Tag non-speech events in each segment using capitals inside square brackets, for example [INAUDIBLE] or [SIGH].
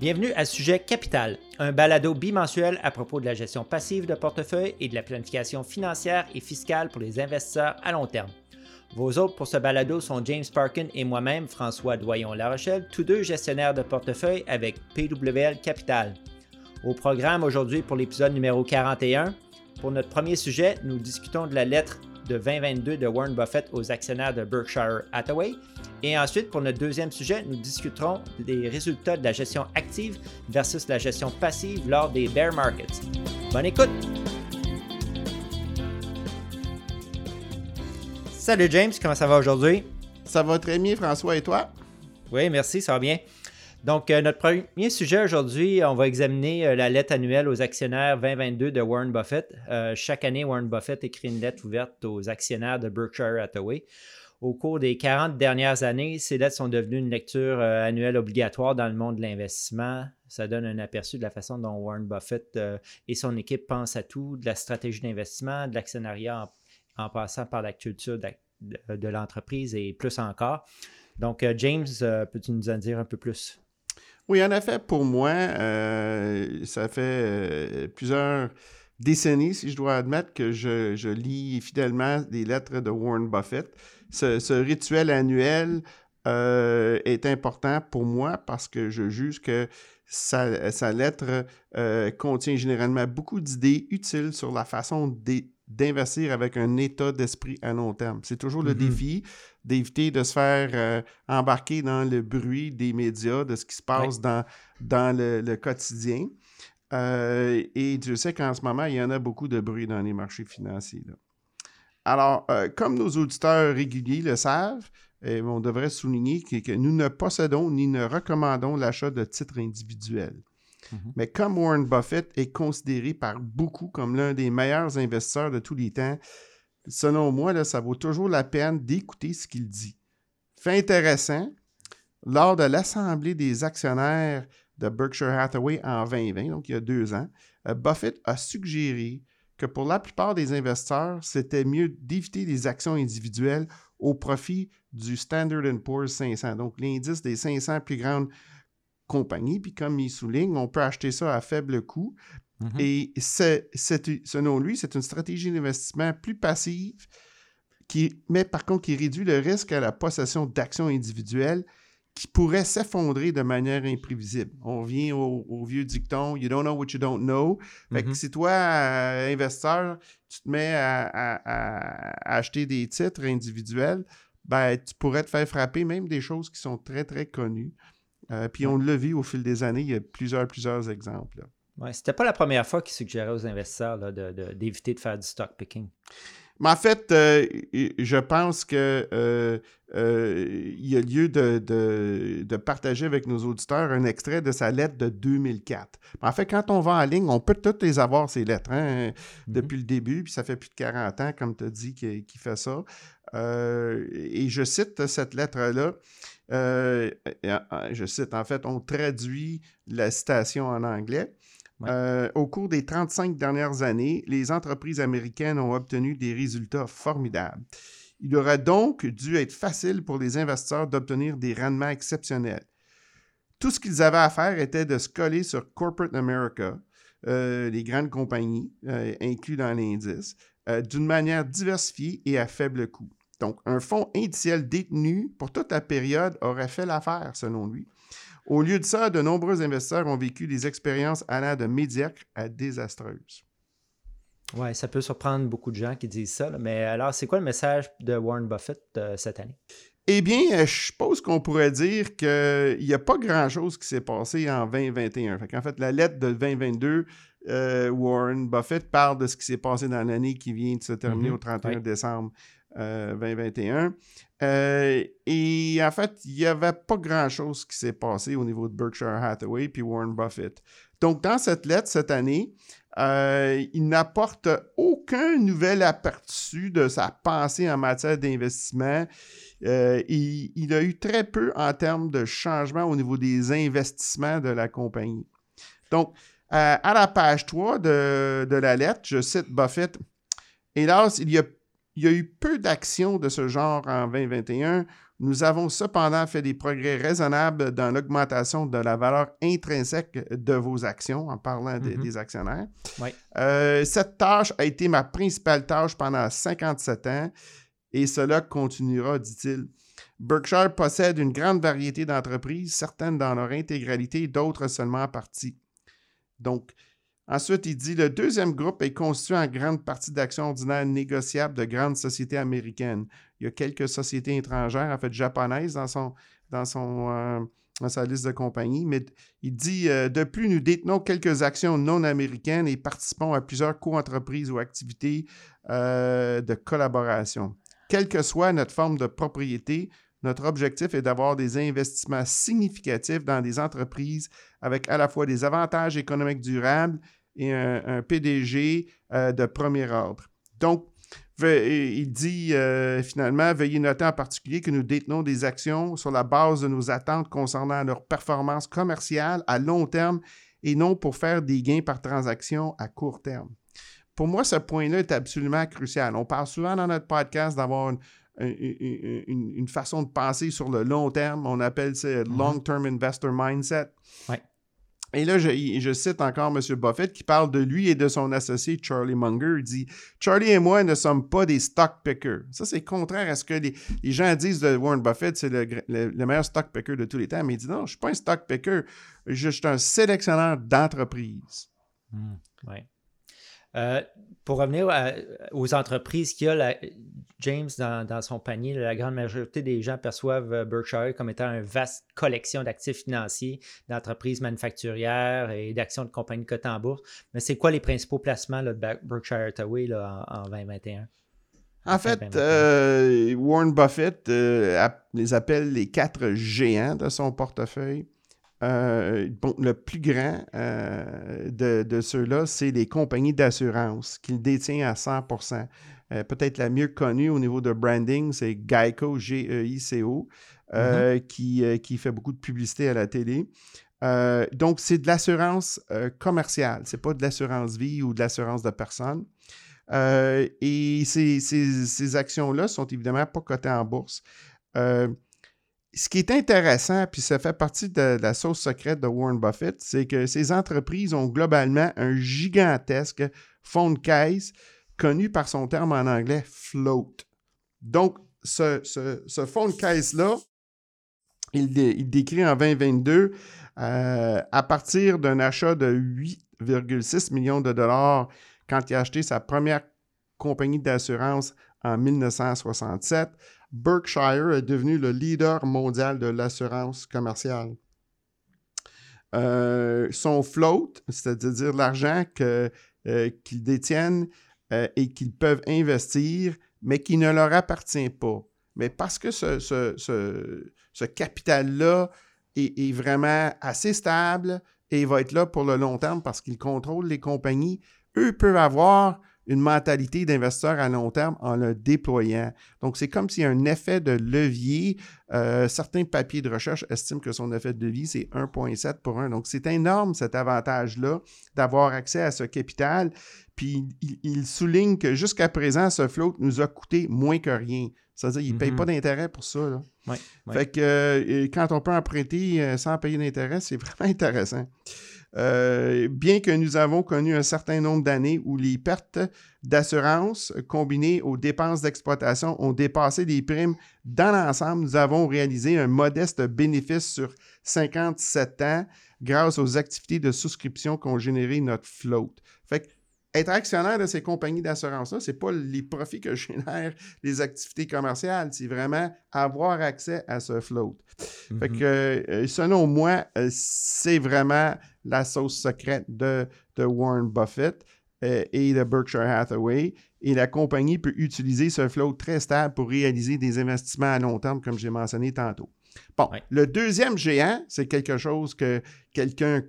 Bienvenue à Sujet Capital, un balado bimensuel à propos de la gestion passive de portefeuille et de la planification financière et fiscale pour les investisseurs à long terme. Vos hôtes pour ce balado sont James Parkin et moi-même, François Doyon-La Rochelle, tous deux gestionnaires de portefeuille avec PWL Capital. Au programme aujourd'hui pour l'épisode numéro 41, pour notre premier sujet, nous discutons de la lettre de 2022 de Warren Buffett aux actionnaires de Berkshire Hathaway. Et ensuite, pour notre deuxième sujet, nous discuterons des résultats de la gestion active versus la gestion passive lors des bear markets. Bonne écoute! Salut James, comment ça va aujourd'hui? Ça va très bien, François, et toi? Oui, merci, ça va bien. Donc, euh, notre premier sujet aujourd'hui, on va examiner euh, la lettre annuelle aux actionnaires 2022 de Warren Buffett. Euh, chaque année, Warren Buffett écrit une lettre ouverte aux actionnaires de Berkshire Hathaway. Au cours des 40 dernières années, ces lettres sont devenues une lecture annuelle obligatoire dans le monde de l'investissement. Ça donne un aperçu de la façon dont Warren Buffett et son équipe pensent à tout, de la stratégie d'investissement, de l'actionnariat en, passant par la culture de, l'entreprise et plus encore. Donc, James, peux-tu nous en dire un peu plus? Oui, en effet, pour moi, euh, ça fait euh, plusieurs décennies, si je dois admettre, que je, lis fidèlement des lettres de Warren Buffett. Ce, rituel annuel euh, est important pour moi parce que je juge que sa, lettre contient généralement beaucoup d'idées utiles sur la façon d'investir avec un état d'esprit à long terme. C'est toujours le mm-hmm. défi d'éviter de se faire euh, embarquer dans le bruit des médias, de ce qui se passe dans, dans le, quotidien. Euh, et je sais qu'en ce moment, il y en a beaucoup de bruit dans les marchés financiers. Alors, euh, comme nos auditeurs réguliers le savent, on devrait souligner que, nous ne possédons ni ne recommandons l'achat de titres individuels. Mm-hmm. Mais comme Warren Buffett est considéré par beaucoup comme l'un des meilleurs investisseurs de tous les temps, selon moi, là, ça vaut toujours la peine d'écouter ce qu'il dit. Fait intéressant, lors de l'Assemblée des actionnaires de Berkshire Hathaway en 2020, donc il y a deux ans, euh, Buffett a suggéré que pour la plupart des investisseurs, c'était mieux d'éviter les actions individuelles au profit du Standard Poor's 500, donc l'indice des 500 plus grandes compagnies. Puis comme il souligne, on peut acheter ça à faible coût. Mhm. Et selon lui, c'est une stratégie d'investissement plus passive, qui, mais par contre qui réduit le risque à la possession d'actions individuelles qui pourraient s'effondrer de manière imprévisible. On vient au, vieux dicton You don't know what you don't know. Fait que mhm. si toi, euh, investisseur, tu te mets à, acheter des titres individuels, ben, tu pourrais te faire frapper même des choses qui sont très, très connues. Euh, puis on l'a vu au fil des années, il y a plusieurs, plusieurs exemples. Ouais, c'était pas la première fois qu'il suggérait aux investisseurs d'éviter de, faire du stock picking. Mais en fait, euh, je pense qu'il euh, euh, y a lieu de, partager avec nos auditeurs un extrait de sa lettre de 2004. en fait, quand on va en ligne, on peut toutes les avoir, ces lettres, hein, mm-hmm. depuis le début, puis ça fait plus de 40 ans, comme tu as dit, qu'il fait ça. et je cite cette lettre-là. je cite, en fait, on traduit la citation en anglais. Euh, au cours des 35 dernières années, les entreprises américaines ont obtenu des résultats formidables. Il aurait donc dû être facile pour les investisseurs d'obtenir des rendements exceptionnels. Tout ce qu'ils avaient à faire était de se coller sur Corporate America, euh, les grandes compagnies euh, inclus dans l'indice, d'une manière diversifiée et à faible coût. Donc, un fonds indiciel détenu pour toute la période aurait fait l'affaire, selon lui. Au lieu de ça, de nombreux investisseurs ont vécu des expériences allant de médiocres à désastreuses. Oui, ça peut surprendre beaucoup de gens qui disent ça. mais alors, c'est quoi le message de Warren Buffett euh, cette année? Eh bien, euh, je suppose qu'on pourrait dire qu'il n'y a pas grand-chose qui s'est passé en 2021. en fait, la lettre de 2022, euh, Warren Buffett parle de ce qui s'est passé dans l'année qui vient de se terminer mm-hmm. au 31 décembre 2021. Euh, et en fait, il n'y avait pas grand-chose qui s'est passé au niveau de Berkshire Hathaway puis Warren Buffett. Donc, dans cette lettre cette année, euh, il n'apporte aucun nouvel aperçu de sa pensée en matière d'investissement. Euh, il, a eu très peu en termes de changement au niveau des investissements de la compagnie. Donc, à la page 3 de, de la lettre, je cite Buffett. Hélas, il y a il y a eu peu d'actions de ce genre en 2021. Nous avons cependant fait des progrès raisonnables dans l'augmentation de la valeur intrinsèque de vos actions, en parlant des- Mhm. des actionnaires. Oui. Euh, cette tâche a été ma principale tâche pendant 57 ans et cela continuera, dit-il. Berkshire possède une grande variété d'entreprises, certaines dans leur intégralité, d'autres seulement en partie. Donc, ensuite, il dit le deuxième groupe est constitué en grande partie d'actions ordinaires négociables de grandes sociétés américaines. Il y a quelques sociétés étrangères, en fait japonaises, dans, euh, sa liste de compagnies, mais il dit euh, de plus, nous détenons quelques actions non américaines et participons à plusieurs co-entreprises ou activités euh, de collaboration. Quelle que soit notre forme de propriété, notre objectif est d'avoir des investissements significatifs dans des entreprises avec à la fois des avantages économiques durables et un, un PDG euh, de premier ordre. Donc, il dit euh, finalement, veuillez noter en particulier que nous détenons des actions sur la base de nos attentes concernant leur performance commerciale à long terme et non pour faire des gains par transaction à court terme. Pour moi, ce point-là est absolument crucial. On parle souvent dans notre podcast d'avoir une, une- une- une façon de penser sur le long terme. On appelle ça Mhm. long-term investor mindset. Ouais. Et là, je, cite encore M. Buffett qui parle de lui et de son associé Charlie Munger. Il dit Charlie et moi ne sommes pas des stock pickers. Ça, c'est contraire à ce que les, gens disent de Warren Buffett, c'est le, meilleur stock picker de tous les temps. Mais il dit non, je ne suis pas un stock picker, je, je suis un sélectionneur d'entreprise. Oui. Euh, pour revenir à- aux entreprises qu'il y a, la- James, dans, dans son panier, la grande majorité des gens perçoivent euh, Berkshire comme étant une vaste collection d'actifs financiers, d'entreprises manufacturières et d'actions de compagnies cotées en bourse. Mais c'est quoi les principaux placements là, de Berkshire Hathaway là, en, en 2021? En fait, euh, Warren Buffett euh, les appelle les quatre géants de son portefeuille. Euh, bon, le plus grand euh, de, de ceux-là, c'est les compagnies d'assurance qu'il détient à 100% Euh, Peut-être la mieux connue au niveau de branding, c'est Geico, G-E-I-C-O, euh, qui, euh, qui fait beaucoup de publicité à la télé. Donc, c'est de l'assurance commerciale. C'est pas de l'assurance vie ou de l'assurance de personnes. Euh, et ces, ces- ces actions-là sont évidemment pas cotées en bourse. Ce qui est intéressant, puis ça fait partie de la sauce secrète de Warren Buffett, c'est que ces entreprises ont globalement un gigantesque fonds de caisse connu par son terme en anglais float. Donc, ce, fonds de caisse-là, il décrit en 2022 euh, à partir d'un achat de 8,6 millions de dollars quand il a acheté sa première compagnie d'assurance en 1967, Berkshire est devenu le leader mondial de l'assurance commerciale. Euh, son float, c'est-à-dire l'argent euh, qu'ils détiennent euh, et qu'ils peuvent investir, mais qui ne leur appartient pas. Mais parce que ce, capital-là est, est vraiment assez stable et va être là pour le long terme parce qu'ils contrôlent les compagnies, eux peuvent avoir une mentalité d'investisseur à long terme en le déployant. Donc, c'est comme s'il y a un effet de levier. Euh, certains papiers de recherche estiment que son effet de levier, c'est 1,7 pour 1. Donc, c'est énorme cet avantage-là d'avoir accès à ce capital. Puis, il, il souligne que jusqu'à présent, ce float nous a coûté moins que rien. C'est-à-dire qu'il ne paye Mhm. pas d'intérêt pour ça. là. Ouais, ouais. Fait que euh, quand on peut emprunter euh, sans payer d'intérêt, c'est [LAUGHS] vraiment intéressant. Euh, bien que nous avons connu un certain nombre d'années où les pertes d'assurance combinées aux dépenses d'exploitation ont dépassé les primes, dans l'ensemble, nous avons réalisé un modeste bénéfice sur 57 ans grâce aux activités de souscription qu'ont généré notre que être actionnaire de ces compagnies d'assurance-là, ce n'est pas les profits que [LAUGHS] génèrent les activités commerciales, c'est vraiment avoir accès à ce float. Fait Mhm. que, euh, selon moi, euh, c'est vraiment la sauce secrète de, de Warren Buffett euh, et de Berkshire Hathaway. Et la compagnie peut utiliser ce float très stable pour réaliser des investissements à long terme, comme j'ai mentionné tantôt. Bon, Ouais. le deuxième géant, c'est quelque chose que quelqu'un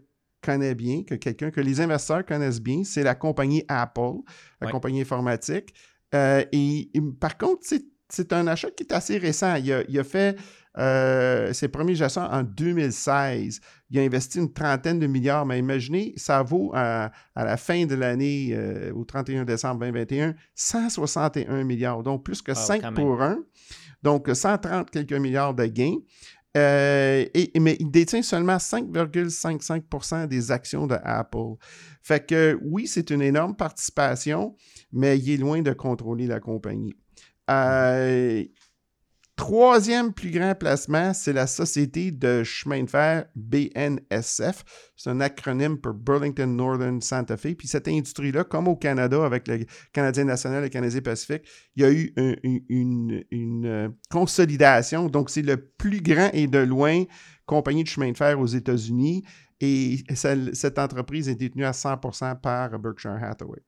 connaît bien, que quelqu'un que les investisseurs connaissent bien, c'est la compagnie Apple, la Ouais. compagnie informatique. Euh, et, et par contre, c'est- un achat qui est assez récent. Il a, il a fait euh, ses premiers achats en 2016. Il a investi une trentaine de milliards, mais imaginez, ça vaut à, à la fin de l'année, euh, au 31 décembre 2021, 161 milliards, donc plus que Wow, 5 quand même. pour 1. Donc, 130 quelques milliards de gains. Euh, et, mais il détient seulement 5,55% des actions de Apple. Fait que oui, c'est une énorme participation, mais il est loin de contrôler la compagnie. Euh, Troisième plus grand placement, c'est la société de chemin de fer BNSF. C'est un acronyme pour Burlington Northern Santa Fe. Puis cette industrie-là, comme au Canada avec le Canadien national et le Canadien Pacifique, il y a eu une, euh, consolidation. Donc, c'est le plus grand et de loin compagnie de chemin de fer aux États-Unis. Et cette entreprise est détenue à 100% par Berkshire Hathaway.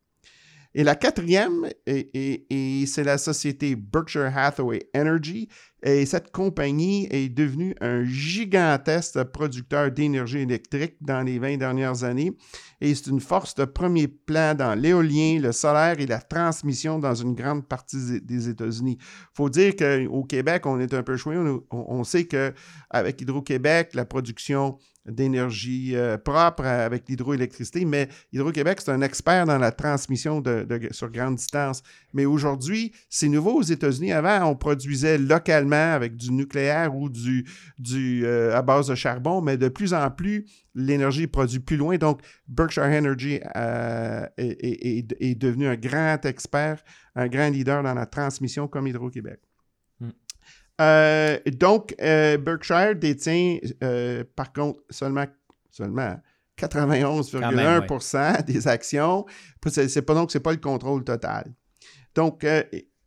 Et la quatrième, c'est la société Berkshire Hathaway Energy. Et cette compagnie est devenue un gigantesque producteur d'énergie électrique dans les 20 dernières années. Et c'est une force de premier plan dans l'éolien, le solaire et la transmission dans une grande partie des États-Unis. Il faut dire qu'au Québec, on est un peu choué. On, on sait qu'avec Hydro-Québec, la production d'énergie euh, propre avec l'hydroélectricité, mais Hydro-Québec, c'est un expert dans la transmission sur grande distance. Mais aujourd'hui, c'est nouveau aux États-Unis. Avant, on produisait localement avec du nucléaire ou du, euh, à base de charbon, mais de plus en plus, l'énergie est produite plus loin. Donc, Berkshire Energy euh, est, est, devenu un grand expert, un grand leader dans la transmission comme Hydro-Québec. Euh, donc, euh, Berkshire détient, euh, par contre, seulement, seulement 91,1% des actions. C'est pas donc c'est pas le contrôle total. Donc,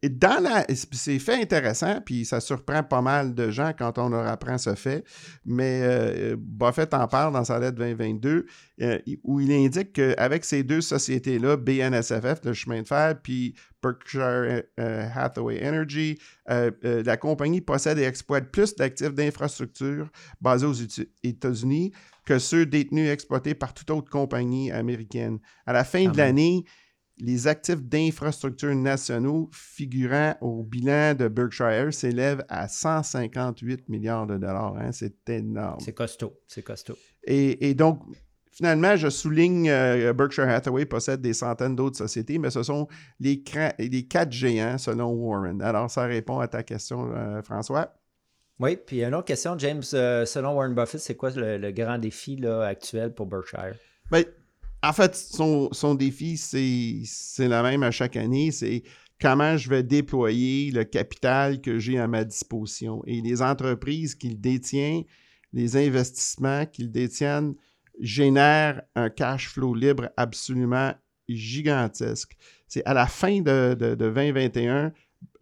dans la, c'est fait intéressant, puis ça surprend pas mal de gens quand on leur apprend ce fait, mais euh, Buffett en parle dans sa lettre 2022, euh, où il indique qu'avec ces deux sociétés-là, BNSFF, le chemin de fer, puis Berkshire euh, Hathaway Energy, la compagnie possède et exploite plus d'actifs d'infrastructure basés aux États-Unis que ceux détenus et exploités par toute autre compagnie américaine. À la fin de l'année, les actifs d'infrastructure nationaux figurant au bilan de Berkshire s'élèvent à 158 milliards de dollars. Hein. C'est énorme. C'est costaud. C'est costaud. Et, donc, finalement, je souligne que euh, Berkshire Hathaway possède des centaines d'autres sociétés, mais ce sont les, les, quatre géants selon Warren. Alors, ça répond à ta question, euh, François? Oui, puis une autre question, James. Euh, selon Warren Buffett, c'est quoi le, grand défi là, actuel pour Berkshire? Bien, en fait, son, défi, c'est la même à chaque année. C'est comment je vais déployer le capital que j'ai à ma disposition. Et les entreprises qu'il détient, les investissements qu'il détiennent, génèrent un cash flow libre absolument gigantesque. C'est à la fin de 2021,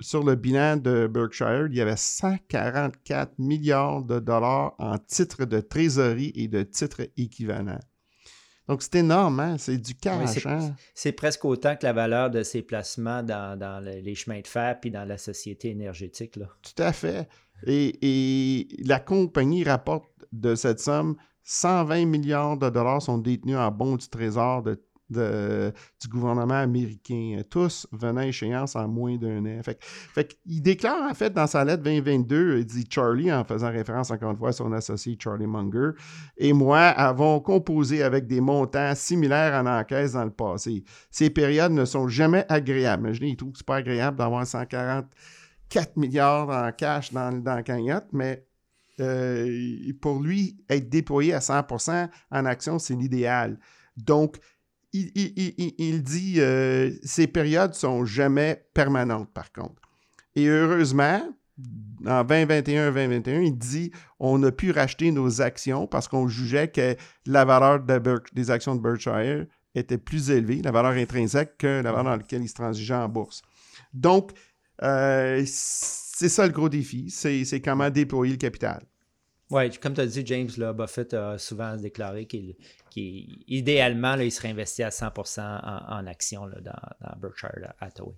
sur le bilan de Berkshire, il y avait 144 milliards de dollars en titres de trésorerie et de titres équivalents. Donc, c'est énorme, hein? c'est du cash. Hein? c'est presque autant que la valeur de ces placements dans, les chemins de fer puis dans la société énergétique. Là. Tout à fait. Et, la compagnie rapporte de cette somme 120 milliards de dollars sont détenus en bons du trésor de du gouvernement américain, tous venant à échéance en moins d'un an. Fait, il déclare en fait dans sa lettre 2022, il dit Charlie, en faisant référence encore une fois à son associé Charlie Munger, et moi avons composé avec des montants similaires en encaisse dans le passé. Ces périodes ne sont jamais agréables. Imaginez, il trouve que c'est pas agréable d'avoir 144 milliards en cash dans, dans la cagnotte, mais euh, pour lui, être déployé à 100% en action, c'est l'idéal. Donc, il, dit euh, ces périodes sont jamais permanentes, par contre. Et heureusement, en 2021-2021, il dit on a pu racheter nos actions parce qu'on jugeait que la valeur des actions de Berkshire était plus élevée, la valeur intrinsèque, que la valeur dans laquelle il se transigeait en bourse. Donc, euh, c'est ça le gros défi, c'est comment déployer le capital. Oui, comme tu as dit, James, Buffett a souvent déclaré qu'il idéalement, il serait investi à 100% en, action dans, Berkshire Hathaway.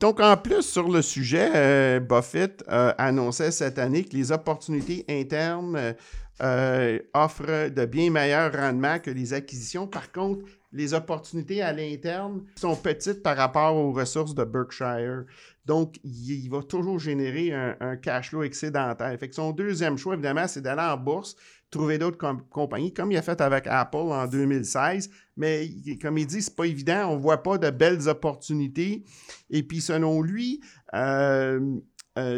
Donc, en plus, sur le sujet, euh, Buffett euh, annonçait cette année que les opportunités internes euh, offrent de bien meilleurs rendements que les acquisitions. Par contre, les opportunités à l'interne sont petites par rapport aux ressources de Berkshire. Donc, il, va toujours générer un, cash flow excédentaire. Fait que son deuxième choix, évidemment, c'est d'aller en bourse, trouver d'autres compagnies, comme il a fait avec Apple en 2016. Mais comme il dit, c'est pas évident. On voit pas de belles opportunités. Et puis, selon lui, euh,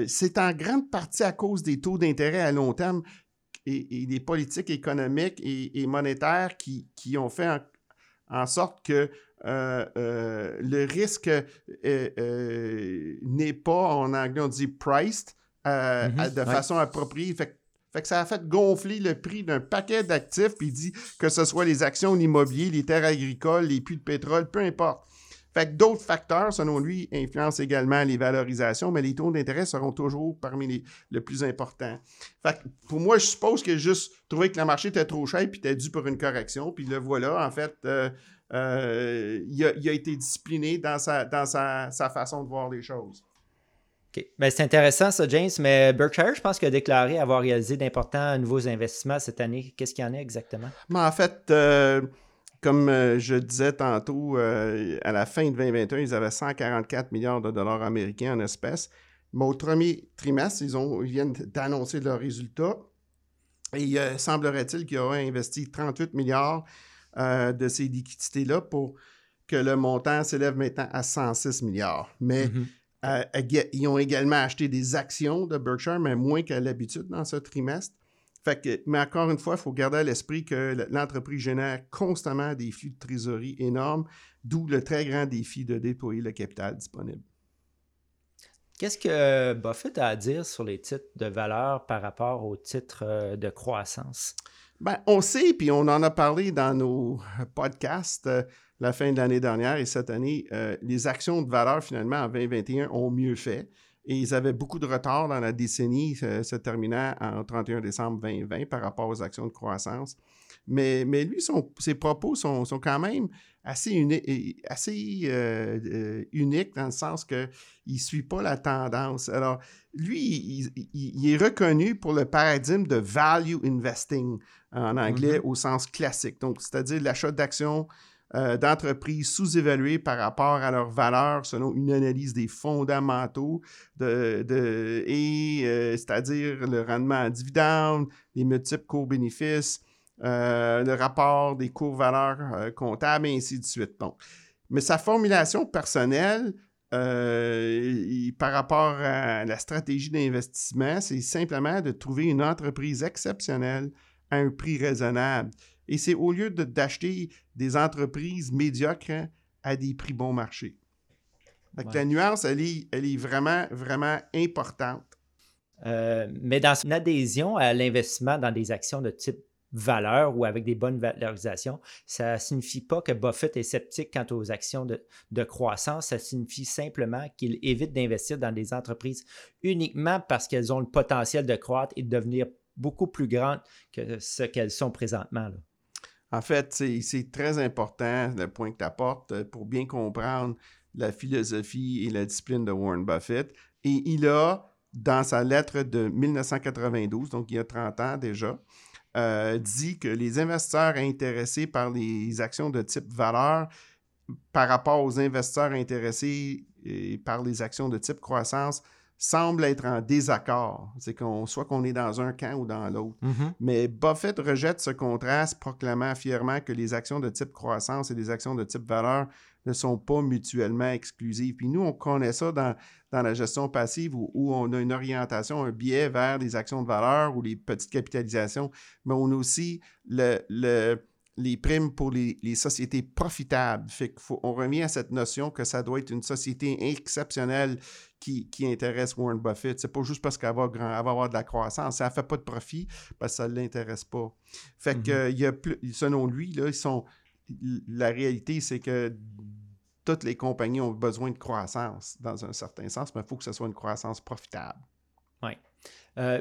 c'est en grande partie à cause des taux d'intérêt à long terme et, des politiques économiques et, monétaires qui, ont fait en, sorte que le risque n'est pas, en anglais on dit priced, mm-hmm. de façon appropriée. Fait, fait, que ça a fait gonfler le prix d'un paquet d'actifs, puis dit que ce soit les actions immobilières, les terres agricoles, les puits de pétrole, peu importe. Fait que d'autres facteurs, selon lui, influencent également les valorisations, mais les taux d'intérêt seront toujours parmi les le plus importants. Fait que pour moi, je suppose qu'il a juste trouvé que le marché était trop cher puis était dû pour une correction. Puis le voilà, en fait, euh, euh, il, a, été discipliné dans, sa, dans sa, façon de voir les choses. OK. Ben, c'est intéressant ça, James, mais Berkshire, je pense qu'il a déclaré avoir réalisé d'importants nouveaux investissements cette année. Qu'est-ce qu'il y en a exactement? Mais en fait, euh, comme euh, je disais tantôt, euh, à la fin de 2021, ils avaient 144 milliards de dollars américains en espèces. Mais au premier trimestre, ils, ont, viennent d'annoncer leurs résultats. Et il euh, semblerait-il qu'ils auraient investi 38 milliards de ces liquidités-là pour que le montant s'élève maintenant à 106 milliards. Mais mm-hmm. ils ont également acheté des actions de Berkshire, mais moins qu'à l'habitude dans ce trimestre mais encore une fois, il faut garder à l'esprit que l'entreprise génère constamment des flux de trésorerie énormes, d'où le très grand défi de déployer le capital disponible. Qu'est-ce que Buffett a à dire sur les titres de valeur par rapport aux titres euh, de croissance? Ben, on sait, puis on en a parlé dans nos podcasts euh, la fin de l'année dernière et cette année, euh, les actions de valeur finalement en 2021 ont mieux fait. Et ils avaient beaucoup de retard dans la décennie se terminant en 31 décembre 2020 par rapport aux actions de croissance. Mais, mais lui, son, ses propos sont, sont, quand même assez, assez euh, euh, uniques dans le sens qu'il ne suit pas la tendance. Alors, lui, il, il, est reconnu pour le paradigme de value investing en anglais mm-hmm. au sens classique. Donc, c'est-à-dire l'achat d'actions euh, d'entreprises sous-évaluées par rapport à leur valeur selon une analyse des fondamentaux, et euh, c'est-à-dire le rendement à dividende, les multiples cours-bénéfices, euh, le rapport des cours-valeurs comptables, et ainsi de suite. Mais sa formulation personnelle, par rapport à la stratégie d'investissement, c'est simplement de trouver une entreprise exceptionnelle à un prix raisonnable. Et c'est au lieu d'acheter des entreprises médiocres à des prix bon marché. La nuance, elle est, elle est vraiment, vraiment importante. Euh, mais dans son adhésion à l'investissement dans des actions de type valeur ou avec des bonnes valorisations, ça ne signifie pas que Buffett est sceptique quant aux actions de, de croissance. Ça signifie simplement qu'il évite d'investir dans des entreprises uniquement parce qu'elles ont le potentiel de croître et de devenir beaucoup plus grandes que ce qu'elles sont présentement. Là. En fait, c'est très important le point que tu apportes euh, pour bien comprendre la philosophie et la discipline de Warren Buffett. Et il a, dans sa lettre de 1992, donc il y a 30 ans déjà, euh, dit que les investisseurs intéressés par les actions de type valeur par rapport aux investisseurs intéressés par les actions de type croissance semble être en désaccord. C'est qu'on soit qu'on est dans un camp ou dans l'autre. Mm-hmm. Mais Buffett rejette ce contraste, proclamant fièrement que les actions de type croissance et les actions de type valeur ne sont pas mutuellement exclusives. Puis nous, on connaît ça dans, dans la gestion passive où, on a une orientation, un biais vers les actions de valeur ou les petites capitalisations, mais on a aussi le, le les primes pour les, sociétés profitables. Fait on revient à cette notion que ça doit être une société exceptionnelle qui, intéresse Warren Buffett. C'est pas juste parce qu'elle va, va, avoir de la croissance. Ça ne fait pas de profit parce que ça ne l'intéresse pas. Fait que, mm-hmm. il y a plus, selon lui, là, ils sont, la réalité, c'est que toutes les compagnies ont besoin de croissance dans un certain sens, mais il faut que ce soit une croissance profitable. Oui. Euh,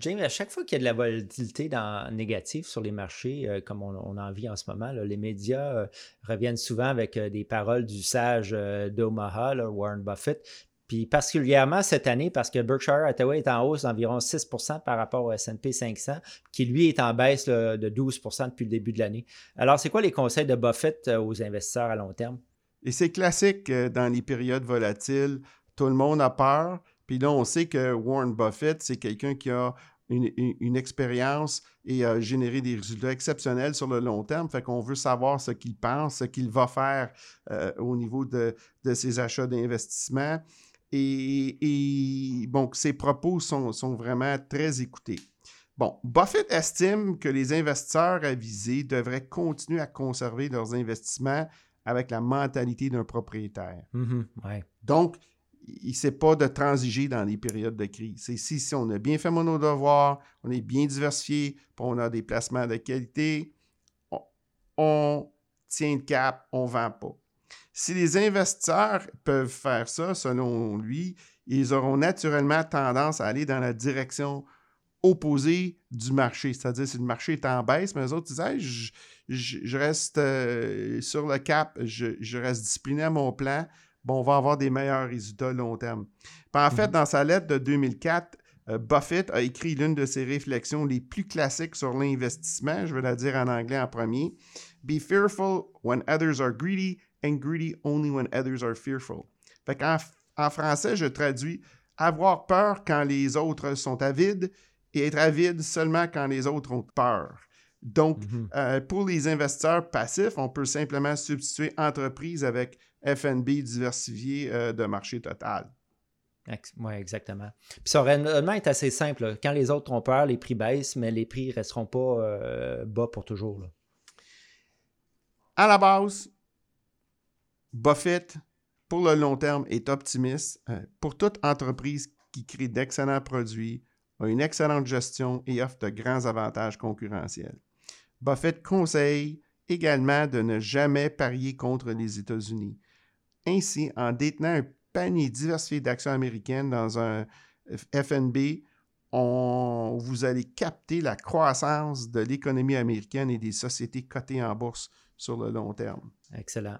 James, à chaque fois qu'il y a de la volatilité négative sur les marchés, euh, comme on, en vit en ce moment, les médias euh, reviennent souvent avec euh, des paroles du sage d'Omaha, Warren Buffett. Puis particulièrement cette année, parce que Berkshire Hathaway est en hausse d'environ 6 par rapport au S&P 500, qui lui est en baisse de 12 depuis le début de l'année. Alors, c'est quoi les conseils de Buffett aux investisseurs à long terme? Et c'est classique dans les périodes volatiles. Tout le monde a peur. Puis là, on sait que Warren Buffett, c'est quelqu'un qui a une, expérience et a généré des résultats exceptionnels sur le long terme. Fait qu'on veut savoir ce qu'il pense, ce qu'il va faire euh, au niveau de, ses achats d'investissement. et, bon, ses propos sont, sont, vraiment très écoutés. Bon, Buffett estime que les investisseurs avisés devraient continuer à conserver leurs investissements avec la mentalité d'un propriétaire. Mm-hmm, Donc, il ne sait pas de transiger dans les périodes de crise. C'est si, si on a bien fait nos devoirs, on est bien diversifié, on a des placements de qualité, on, tient le cap, on ne vend pas. Si les investisseurs peuvent faire ça, selon lui, ils auront naturellement tendance à aller dans la direction opposée du marché. C'est-à-dire, si le marché est en baisse, mais les autres disent je, reste euh, sur le cap, je, je, reste discipliné à mon plan, bon, on va avoir des meilleurs résultats long terme. en fait, mhm. dans sa lettre de 2004, euh, Buffett a écrit l'une de ses réflexions les plus classiques sur l'investissement. Je vais la dire en anglais en premier. Be fearful when others are greedy and greedy only when others are fearful. Fait en français, je traduis avoir peur quand les autres sont avides et être avide seulement quand les autres ont peur. Donc, mhm. euh, pour les investisseurs passifs, on peut simplement substituer entreprise avec FNB diversifié euh, de marché total. Oui, exactement. Puis ça raisonnement est assez simple. Quand les autres ont peur, les prix baissent, mais les prix ne resteront pas euh, bas pour toujours. À la base, Buffett, pour le long terme, est optimiste. pour toute entreprise qui crée d'excellents produits, a une excellente gestion et offre de grands avantages concurrentiels. Buffett conseille également de ne jamais parier contre les États-Unis. Ainsi, en détenant un panier diversifié d'actions américaines dans un FNB, on, vous allez capter la croissance de l'économie américaine et des sociétés cotées en bourse sur le long terme. Excellent.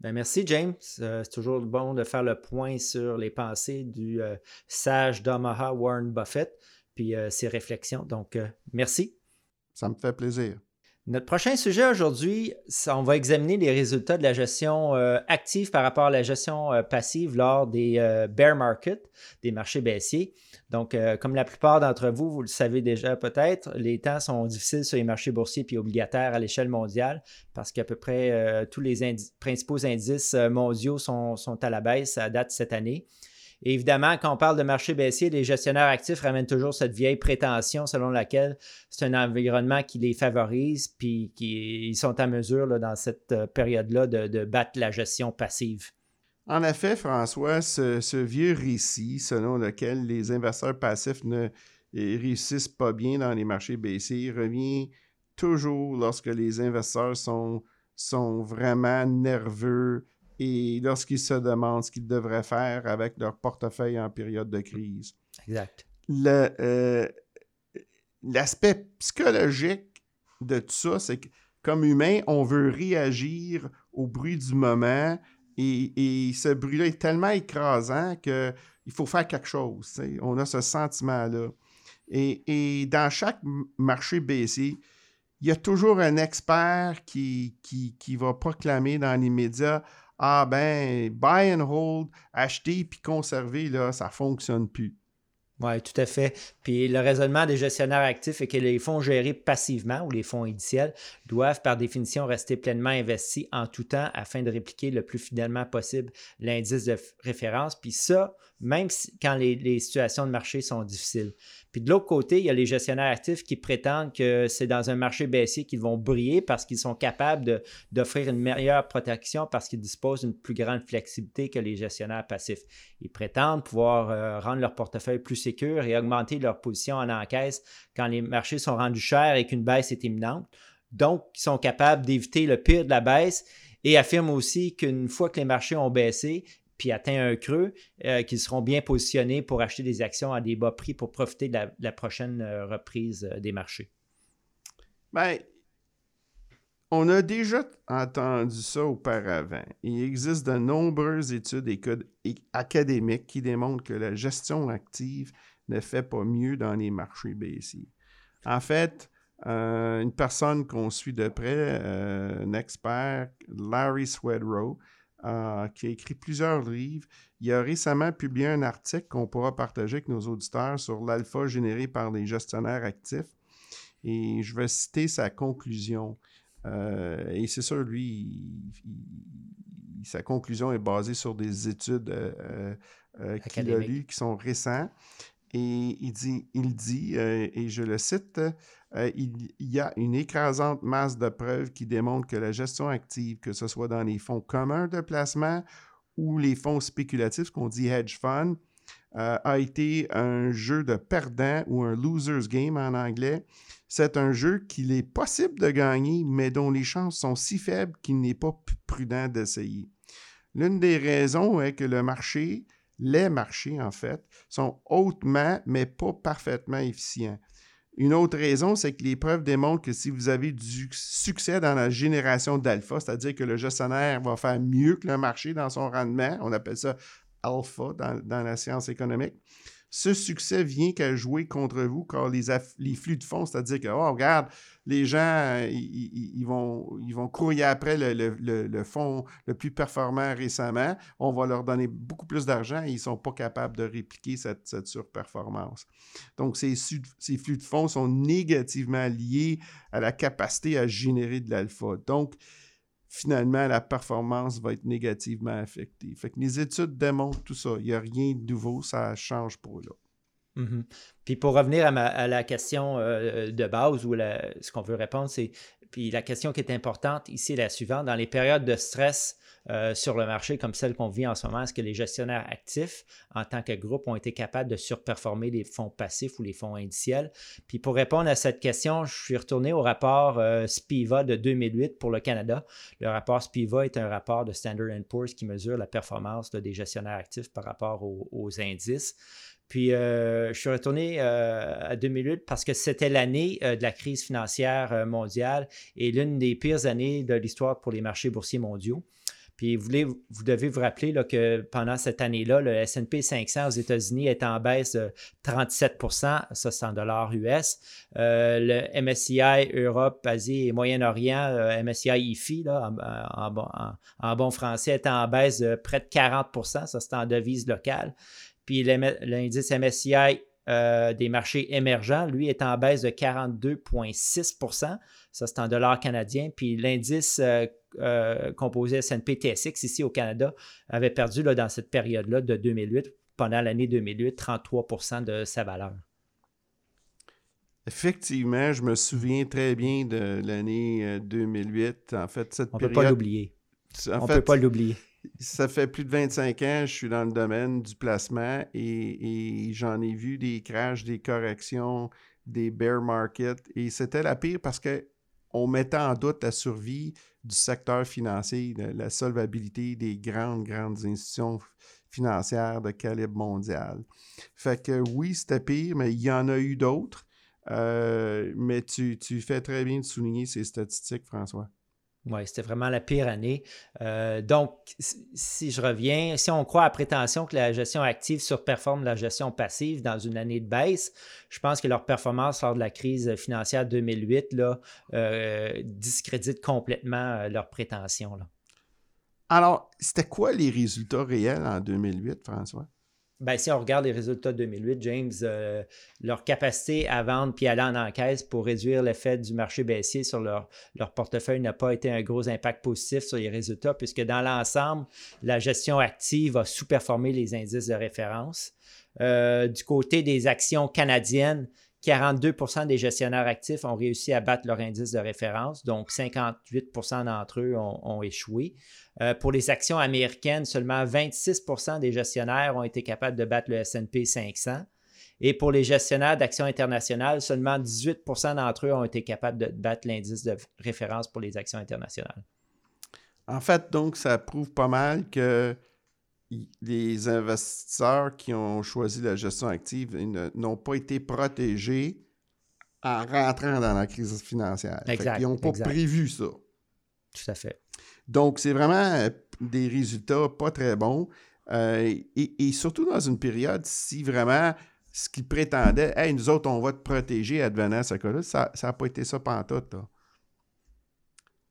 Ben merci, James. Euh, c'est toujours bon de faire le point sur les pensées du euh, sage d'Omaha, Warren Buffett, puis euh, ses réflexions. Donc, merci. Ça me fait plaisir. Notre prochain sujet aujourd'hui, on va examiner les résultats de la gestion euh, active par rapport à la gestion euh, passive lors des euh, bear market, des marchés baissiers. Donc, comme la plupart d'entre vous, vous le savez déjà peut-être, les temps sont difficiles sur les marchés boursiers et obligataires à l'échelle mondiale parce qu'à peu près tous les principaux indices mondiaux sont, sont, à la baisse à date cette année évidemment, quand on parle de marché baissier, les gestionnaires actifs ramènent toujours cette vieille prétention selon laquelle c'est un environnement qui les favorise, puis qu'ils sont en mesure, dans cette euh, période-là, de, battre la gestion passive. En effet, François, ce, vieux récit selon lequel les investisseurs passifs ne réussissent pas bien dans les marchés baissiers revient toujours lorsque les investisseurs sont, sont vraiment nerveux, et lorsqu'ils se demandent ce qu'ils devraient faire avec leur portefeuille en période de crise. Exact. Euh, l'aspect psychologique de tout ça, c'est que comme humain, on veut réagir au bruit du moment et, ce bruit-là est tellement écrasant qu'il faut faire quelque chose. On a ce sentiment-là. Et, dans chaque marché baissier, il y a toujours un expert qui, qui, qui va proclamer dans les médias ah ben, buy and hold, acheter puis conserver, là, ça ne fonctionne plus. Oui, tout à fait. Puis le raisonnement des gestionnaires actifs est que les fonds gérés passivement ou les fonds indiciels doivent par définition rester pleinement investis en tout temps afin de répliquer le plus fidèlement possible l'indice de référence. Puis ça, même quand les, situations de marché sont difficiles. Puis de l'autre côté, il y a les gestionnaires actifs qui prétendent que c'est dans un marché baissier qu'ils vont briller parce qu'ils sont capables d'offrir une meilleure protection parce qu'ils disposent d'une plus grande flexibilité que les gestionnaires passifs. Ils prétendent pouvoir euh, rendre leur portefeuille plus sécur et augmenter leur position en encaisse quand les marchés sont rendus chers et qu'une baisse est imminente. Donc, ils sont capables d'éviter le pire de la baisse et affirment aussi qu'une fois que les marchés ont baissé, puis atteint un creux, euh, qu'ils seront bien positionnés pour acheter des actions à des bas prix pour profiter de la, prochaine euh, reprise euh, des marchés? Bien, on a déjà entendu ça auparavant. Il existe de nombreuses études académiques qui démontrent que la gestion active ne fait pas mieux dans les marchés baissiers. En fait, une personne qu'on suit de près, un expert, Larry Swedrow, euh, qui a écrit plusieurs livres. Il a récemment publié un article qu'on pourra partager avec nos auditeurs sur l'alpha généré par les gestionnaires actifs. Et je vais citer sa conclusion. Euh, et c'est sûr, lui, sa conclusion est basée sur des études euh, qu'il a lus, qui sont récents. Et il dit, il dit et je le cite, il y a une écrasante masse de preuves qui démontrent que la gestion active, que ce soit dans les fonds communs de placement ou les fonds spéculatifs, qu'on dit hedge fund, a été un jeu de perdant ou un loser's game en anglais. C'est un jeu qu'il est possible de gagner, mais dont les chances sont si faibles qu'il n'est pas prudent d'essayer. L'une des raisons est que le marché, les marchés en fait, sont hautement, mais pas parfaitement efficients. Une autre raison, c'est que les preuves démontrent que si vous avez du succès dans la génération d'alpha, c'est-à-dire que le gestionnaire va faire mieux que le marché dans son rendement, on appelle ça alpha dans, la science économique. Ce succès vient qu'à jouer contre vous car les, flux de fonds, c'est-à-dire que, oh, regarde, les gens, ils, vont, ils courir après le, fonds le plus performant récemment. On va leur donner beaucoup plus d'argent et ils ne sont pas capables de répliquer cette, cette surperformance. Donc, ces, ces flux de fonds sont négativement liés à la capacité à générer de l'alpha. Donc, finalement, la performance va être négativement affectée. Fait que les études démontrent tout ça. Il n'y a rien de nouveau, ça change pas là. Mm-hmm. Puis pour revenir à, la question euh, de base ou ce qu'on veut répondre, c'est puis la question qui est importante ici est la suivante. Dans les périodes de stress, euh, sur le marché comme celle qu'on vit en ce moment? Est-ce que les gestionnaires actifs, en tant que groupe, ont été capables de surperformer les fonds passifs ou les fonds indiciels? Puis pour répondre à cette question, je suis retourné au rapport euh, SPIVA de 2008 pour le Canada. Le rapport SPIVA est un rapport de Standard Poor's qui mesure la performance des gestionnaires actifs par rapport aux, indices. Puis euh, je suis retourné à 2008 parce que c'était l'année de la crise financière mondiale et l'une des pires années de l'histoire pour les marchés boursiers mondiaux. Puis vous, devez vous rappeler que pendant cette année-là, le SP 500 aux États-Unis est en baisse de 37% ça c'est en dollars US. Euh, le MSCI Europe, Asie et Moyen-Orient, euh, MSCI IFI, en, bon français, est en baisse de près de 40% ça c'est en devise locale. Puis l'indice MSCI euh, des marchés émergents, lui, est en baisse de 42,6% Ça, c'est en dollars canadiens. Puis l'indice euh, euh, composé S&P TSX ici au Canada avait perdu là, dans cette période-là de 2008, pendant l'année 2008, 33 de sa valeur. Effectivement, je me souviens très bien de l'année 2008. En fait, cette On ne peut pas l'oublier. On ne peut pas l'oublier ça fait plus de 25 ans que je suis dans le domaine du placement et, j'en ai vu des crashs, des corrections, des bear markets et c'était la pire parce que on mettait en doute la survie du secteur financier, la solvabilité des grandes, grandes institutions financières de calibre mondial. Fait que oui, c'était pire, mais il y en a eu d'autres. Euh, mais tu, tu fais très bien de souligner ces statistiques, François. Oui, c'était vraiment la pire année. Euh, donc, si je reviens, si on croit à prétention que la gestion active surperforme la gestion passive dans une année de baisse, je pense que leur performance lors de la crise financière 2008 là, euh, discrédite complètement euh, leurs prétentions. Là. Alors, c'était quoi les résultats réels en 2008, François? Ben, si on regarde les résultats de 2008, James, euh, leur capacité à vendre puis aller en encaisse pour réduire l'effet du marché baissier sur leur, portefeuille n'a pas été un gros impact positif sur les résultats, puisque dans l'ensemble, la gestion active a sous-performé les indices de référence. Euh, du côté des actions canadiennes, 42% des gestionnaires actifs ont réussi à battre leur indice de référence, donc 58% d'entre eux ont, échoué. Euh, pour les actions américaines, seulement 26% des gestionnaires ont été capables de battre le SP 500. Et pour les gestionnaires d'actions internationales, seulement 18% d'entre eux ont été capables de battre l'indice de référence pour les actions internationales. En fait, donc, ça prouve pas mal que les investisseurs qui ont choisi la gestion active n'ont pas été protégés en rentrant dans la crise financière. ils n'ont pas prévu ça. Tout à fait. Donc, c'est vraiment euh, des résultats pas très bons. Euh, et, surtout dans une période, si vraiment ce qu'ils prétendaient, hey, nous autres, on va te protéger advenant ce cas-là, ça n'a pas été ça pantoute.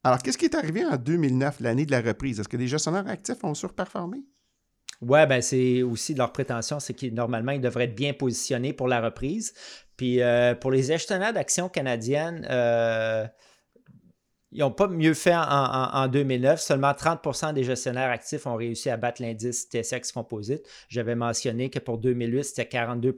Alors, qu'est-ce qui est arrivé en 2009, l'année de la reprise? Est-ce que les gestionnaires actifs ont surperformé? Oui, ben c'est aussi leur prétention, c'est qu'ils normalement ils devraient être bien positionnés pour la reprise. Puis euh, pour les gestionnaires d'actions canadiennes, euh, ils n'ont pas mieux fait en, 2009. Seulement 30% des gestionnaires actifs ont réussi à battre l'indice TSX Composite. J'avais mentionné que pour 2008, c'était 42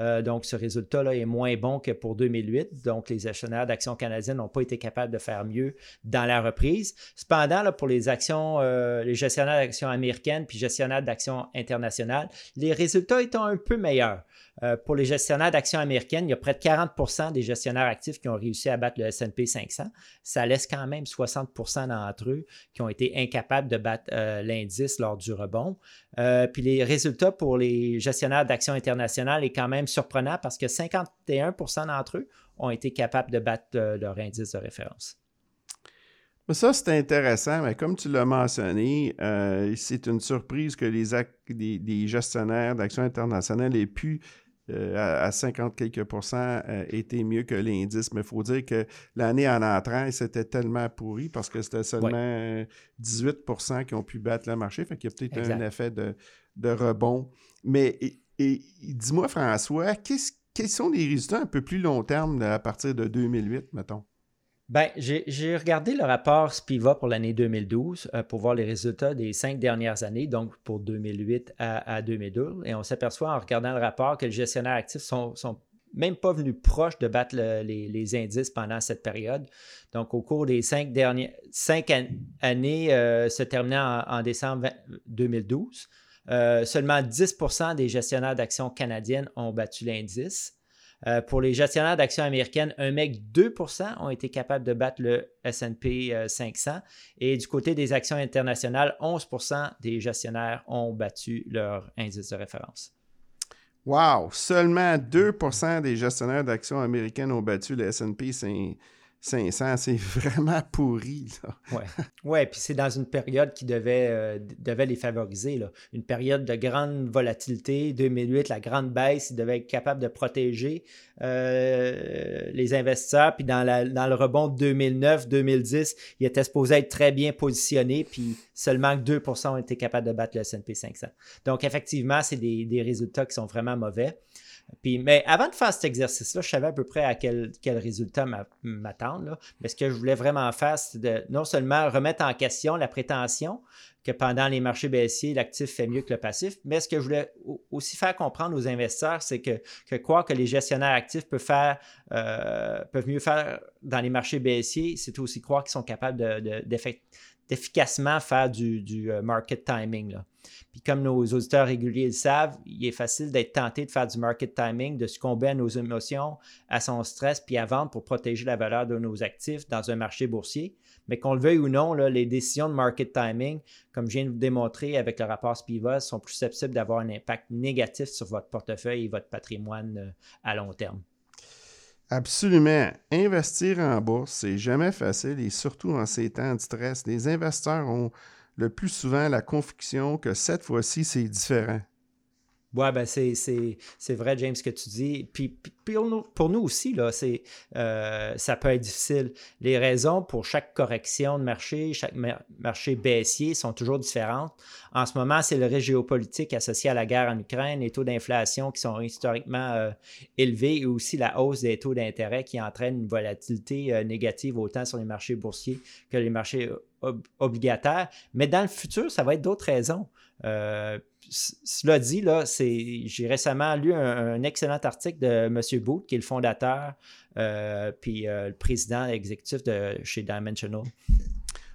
euh, donc, ce résultat-là est moins bon que pour 2008. Donc, les gestionnaires d'actions canadiennes n'ont pas été capables de faire mieux dans la reprise. Cependant, pour les actions, euh, les gestionnaires d'actions américaines puis gestionnaires d'actions internationales, les résultats étaient un peu meilleurs. Euh, pour les gestionnaires d'actions américaines, il y a près de 40% des gestionnaires actifs qui ont réussi à battre le S&P 500. Ça laisse quand même 60% d'entre eux qui ont été incapables de battre euh, l'indice lors du rebond. Euh, puis les résultats pour les gestionnaires d'actions internationales est quand même surprenant parce que 51% d'entre eux ont été capables de battre leur indice de référence. Ça, c'est intéressant, mais comme tu l'as mentionné, c'est une surprise que les, les gestionnaires d'actions internationales aient pu euh, à, 50 quelques pourcents euh, était mieux que l'indice. Mais il faut dire que l'année en entrant, c'était tellement pourri parce que c'était seulement 18% qui ont pu battre le marché. Fait qu'il y a peut-être un effet de, rebond. Mais dis-moi, François, quels sont les résultats un peu plus long terme à partir de 2008, mettons? Ben, j'ai regardé le rapport Spiva pour l'année 2012 euh, pour voir les résultats des cinq dernières années, donc pour 2008 à, 2012. Et on s'aperçoit en regardant le rapport que les gestionnaires actifs sont, sont même pas venus proches de battre les, indices pendant cette période. Donc, au cours des cinq dernières cinq années euh, se terminant en, décembre 2012, euh, seulement 10% des gestionnaires d'actions canadiennes ont battu l'indice. Euh, pour les gestionnaires d'actions américaines, un mec 2% ont été capables de battre le SP 500. Et du côté des actions internationales, 11% des gestionnaires ont battu leur indice de référence. Wow! Seulement 2% des gestionnaires d'actions américaines ont battu le SP 500. 500, c'est [LAUGHS] vraiment pourri. Oui, ouais, puis c'est dans une période qui devait, euh, devait les favoriser. Là. Une période de grande volatilité. 2008, la grande baisse, ils devaient être capables de protéger euh, les investisseurs. Puis dans, dans le rebond de 2009-2010, ils étaient supposés être très bien positionnés, puis seulement 2% ont été capables de battre le S&P 500. Donc, effectivement, c'est des, des résultats qui sont vraiment mauvais mais avant de faire cet exercice-là, je savais à peu près à quel, quel résultat m'attendre. Mais ce que je voulais vraiment faire, c'est de non seulement remettre en question la prétention que pendant les marchés baissiers, l'actif fait mieux que le passif, mais ce que je voulais aussi faire comprendre aux investisseurs, c'est que, que croire que les gestionnaires actifs peuvent, faire, euh, peuvent mieux faire dans les marchés baissiers, c'est aussi croire qu'ils sont capables d'efficacement faire du, euh, market timing. Là. Puis comme nos auditeurs réguliers le savent, il est facile d'être tenté de faire du market timing, de succomber à nos émotions, à son stress, puis à vendre pour protéger la valeur de nos actifs dans un marché boursier. Mais qu'on le veuille ou non, les décisions de market timing, comme je viens de vous démontrer avec le rapport Spiva, sont plus susceptibles d'avoir un impact négatif sur votre portefeuille et votre patrimoine euh, à long terme. Absolument. Investir en bourse, c'est jamais facile et surtout en ces temps de stress. Les investisseurs ont le plus souvent la conviction que cette fois-ci, c'est différent. Oui, ben c'est, vrai, James, ce que tu dis. Puis, pour, nous, aussi, là, c'est, euh, ça peut être difficile. Les raisons pour chaque correction de marché, chaque marché baissier sont toujours différentes. En ce moment, c'est le risque géopolitique associé à la guerre en Ukraine, les taux d'inflation qui sont historiquement euh, élevés et aussi la hausse des taux d'intérêt qui entraîne une volatilité euh, négative autant sur les marchés boursiers que les marchés obligataires. Mais dans le futur, ça va être d'autres raisons. Euh, cela dit, là, j'ai récemment lu un, excellent article de M. Booth, qui est le fondateur euh, puis euh, le président exécutif de chez Dimensional.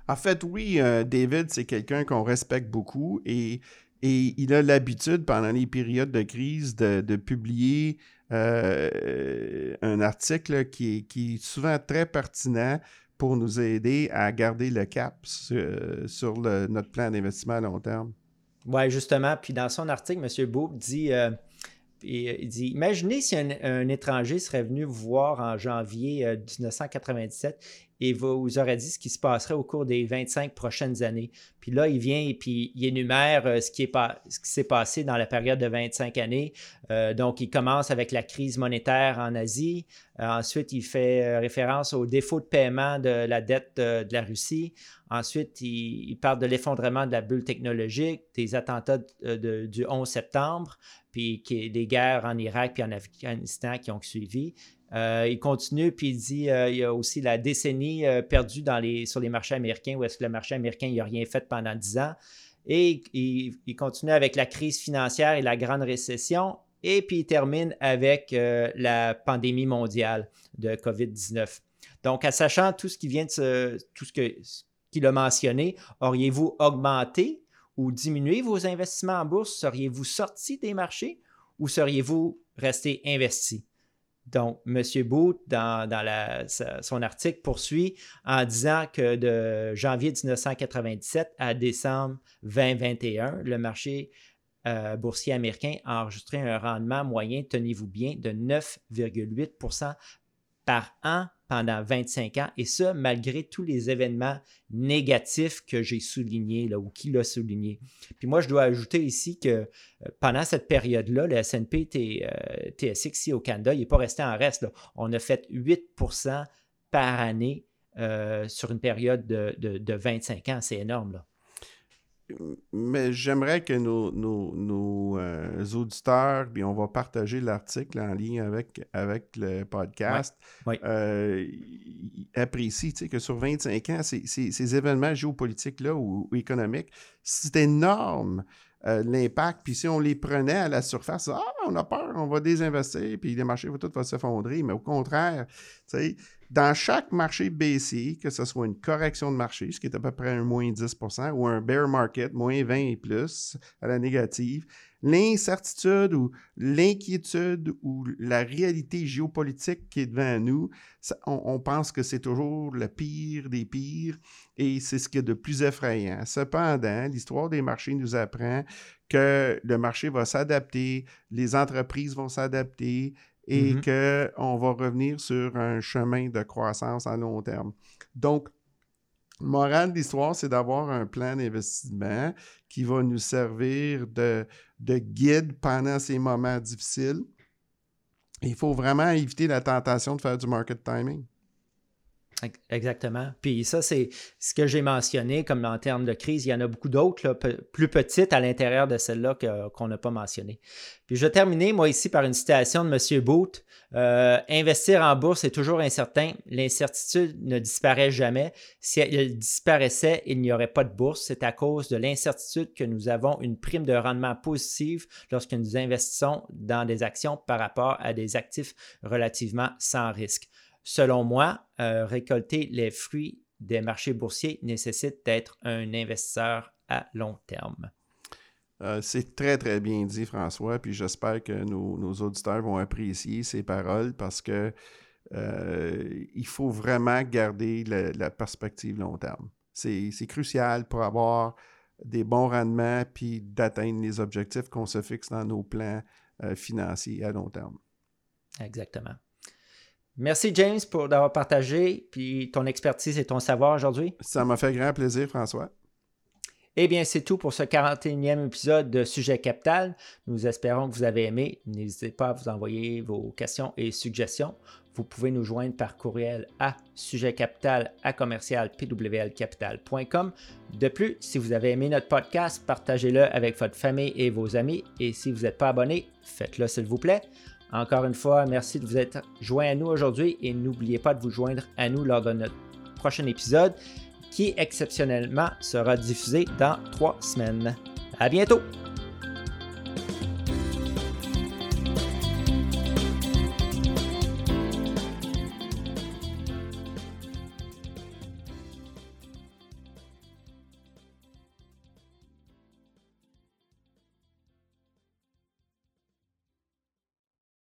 En fait, oui, David, c'est quelqu'un qu'on respecte beaucoup et, il a l'habitude, pendant les périodes de crise, de, publier un article qui est, souvent très pertinent pour nous aider à garder le cap sur, notre plan d'investissement à long terme. Oui, justement. Puis dans son article, M. Boub dit, euh, il dit Imaginez si un, étranger serait venu vous voir en janvier 1997 euh, et vous aurait dit ce qui se passerait au cours des 25 prochaines années. Puis là, il vient et puis il énumère euh, ce qui s'est passé dans la période de 25 années. Euh, donc, il commence avec la crise monétaire en Asie. Euh, ensuite, il fait référence au défaut de paiement de la dette de, la Russie. Ensuite, il, parle de l'effondrement de la bulle technologique, des attentats du 11 septembre, puis des guerres en Irak et en Afghanistan qui ont suivi. Euh, il continue, puis il dit euh, il y a aussi la décennie euh, perdue sur les marchés américains, où est-ce que le marché américain n'a rien fait pendant 10 ans. Et il, il, continue avec la crise financière et la grande récession. Et puis il termine avec la pandémie mondiale de COVID-19. Donc, en sachant tout ce qui vient de tout ce qu'il a mentionné, auriez-vous augmenté ou diminué vos investissements en bourse? Seriez-vous sorti des marchés ou seriez-vous resté investi? Donc, M. Booth, dans, son article, poursuit en disant que de janvier 1997 à décembre 2021, le marché euh, boursier américain a enregistré un rendement moyen, tenez-vous bien, de 9,8 par an pendant 25 ans, et ça, malgré tous les événements négatifs que j'ai soulignés, ou qu'il a souligné. Puis moi, je dois ajouter ici que euh, pendant cette période-là, le S&P TSX ici au Canada, il n'est pas resté en reste. On a fait 8% par année euh, sur une période de, de 25 ans. C'est énorme. Là mais j'aimerais que nos, euh, auditeurs, puis on va partager l'article en lien avec, avec le podcast, euh, apprécient que sur 25 ans, ces, événements géopolitiques-là ou, économiques, c'est énorme. Euh, l'impact, puis si on les prenait à la surface, ah, on a peur, on va désinvestir, puis les marchés vont tout va s'effondrer, mais au contraire, tu sais, dans chaque marché baissier, que ce soit une correction de marché, ce qui est à peu près un moins 10% ou un bear market, moins 20 et plus à la négative, l'incertitude ou l'inquiétude ou la réalité géopolitique qui est devant nous, on, pense que c'est toujours le pire des pires et c'est ce qui est de plus effrayant. Cependant, l'histoire des marchés nous apprend que le marché va s'adapter, les entreprises vont s'adapter, et mm-hmm. qu'on va revenir sur un chemin de croissance à long terme. Donc, le moral de l'histoire, c'est d'avoir un plan d'investissement qui va nous servir de, de guide pendant ces moments difficiles. Il faut vraiment éviter la tentation de faire du market timing. Exactement. Puis ça, c'est ce que j'ai mentionné comme en termes de crise. Il y en a beaucoup d'autres, plus petites à l'intérieur de celle-là qu'on n'a pas mentionné. Puis je vais terminer, moi, ici, par une citation de M. Booth. Euh, investir en bourse est toujours incertain. L'incertitude ne disparaît jamais. Si elle disparaissait, il n'y aurait pas de bourse. C'est à cause de l'incertitude que nous avons une prime de rendement positive lorsque nous investissons dans des actions par rapport à des actifs relativement sans risque. Selon moi, euh, récolter les fruits des marchés boursiers nécessite d'être un investisseur à long terme. Euh, c'est très, très bien dit, François, puis j'espère que nos, auditeurs vont apprécier ces paroles parce que euh, il faut vraiment garder la, perspective long terme. C'est crucial pour avoir des bons rendements puis d'atteindre les objectifs qu'on se fixe dans nos plans financiers à long terme. Exactement. Merci James pour d'avoir partagé puis ton expertise et ton savoir aujourd'hui. Ça m'a fait grand plaisir, François. Eh bien, c'est tout pour ce 41e épisode de Sujet Capital. Nous espérons que vous avez aimé. N'hésitez pas à vous envoyer vos questions et suggestions. Vous pouvez nous joindre par courriel à sujetcapital à commercial pwlcapital.com. De plus, si vous avez aimé notre podcast, partagez-le avec votre famille et vos amis. Et si vous n'êtes pas abonné, faites-le s'il vous plaît. Encore une fois, merci de vous être joint à nous aujourd'hui et n'oubliez pas de vous joindre à nous lors de notre prochain épisode qui exceptionnellement sera diffusé dans trois semaines. À bientôt!